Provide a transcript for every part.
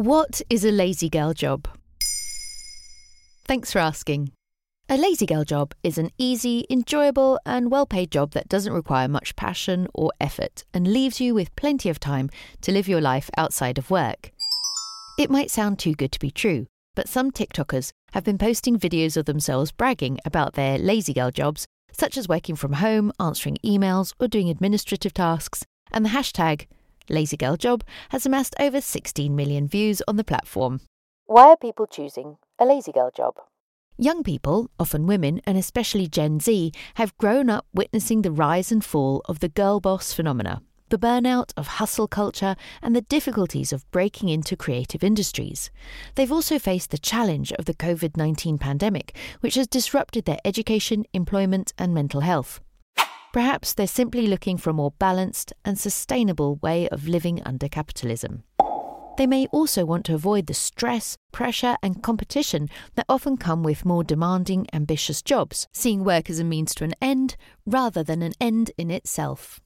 What is a lazy girl job? Thanks for asking. A lazy girl job is an easy, enjoyable, and well paid job that doesn't require much passion or effort and leaves you with plenty of time to live your life outside of work. It might sound too good to be true, but some TikTokers have been posting videos of themselves bragging about their lazy girl jobs, such as working from home, answering emails, or doing administrative tasks, and the hashtag LazyGirlJob has amassed over 16 million views on the platform. Why are people choosing a lazy girl job? Young people, often women and especially Gen Z, have grown up witnessing the rise and fall of the girl boss phenomena, the burnout of hustle culture, and the difficulties of breaking into creative industries. They've also faced the challenge of the COVID 19 pandemic, which has disrupted their education, employment, and mental health. Perhaps they're simply looking for a more balanced and sustainable way of living under capitalism. They may also want to avoid the stress, pressure, and competition that often come with more demanding, ambitious jobs, seeing work as a means to an end rather than an end in itself.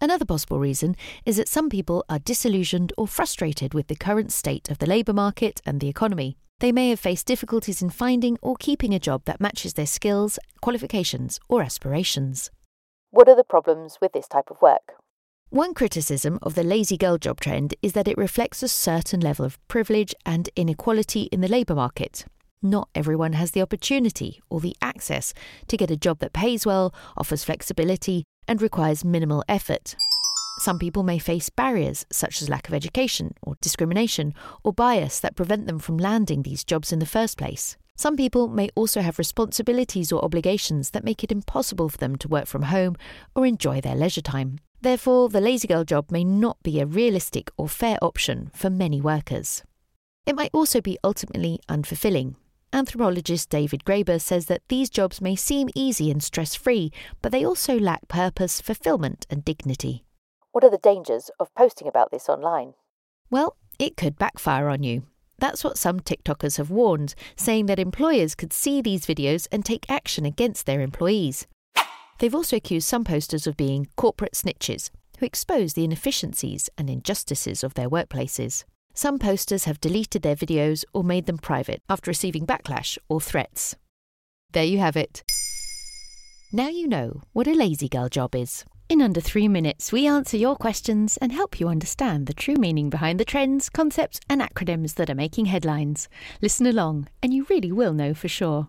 Another possible reason is that some people are disillusioned or frustrated with the current state of the labour market and the economy. They may have faced difficulties in finding or keeping a job that matches their skills, qualifications, or aspirations. What are the problems with this type of work? One criticism of the lazy girl job trend is that it reflects a certain level of privilege and inequality in the labour market. Not everyone has the opportunity or the access to get a job that pays well, offers flexibility, and requires minimal effort. Some people may face barriers such as lack of education or discrimination or bias that prevent them from landing these jobs in the first place. Some people may also have responsibilities or obligations that make it impossible for them to work from home or enjoy their leisure time. Therefore, the lazy girl job may not be a realistic or fair option for many workers. It might also be ultimately unfulfilling. Anthropologist David Graeber says that these jobs may seem easy and stress free, but they also lack purpose, fulfillment, and dignity. What are the dangers of posting about this online? Well, it could backfire on you. That's what some TikTokers have warned, saying that employers could see these videos and take action against their employees. They've also accused some posters of being corporate snitches who expose the inefficiencies and injustices of their workplaces. Some posters have deleted their videos or made them private after receiving backlash or threats. There you have it. Now you know what a lazy girl job is. In under three minutes, we answer your questions and help you understand the true meaning behind the trends, concepts, and acronyms that are making headlines. Listen along, and you really will know for sure.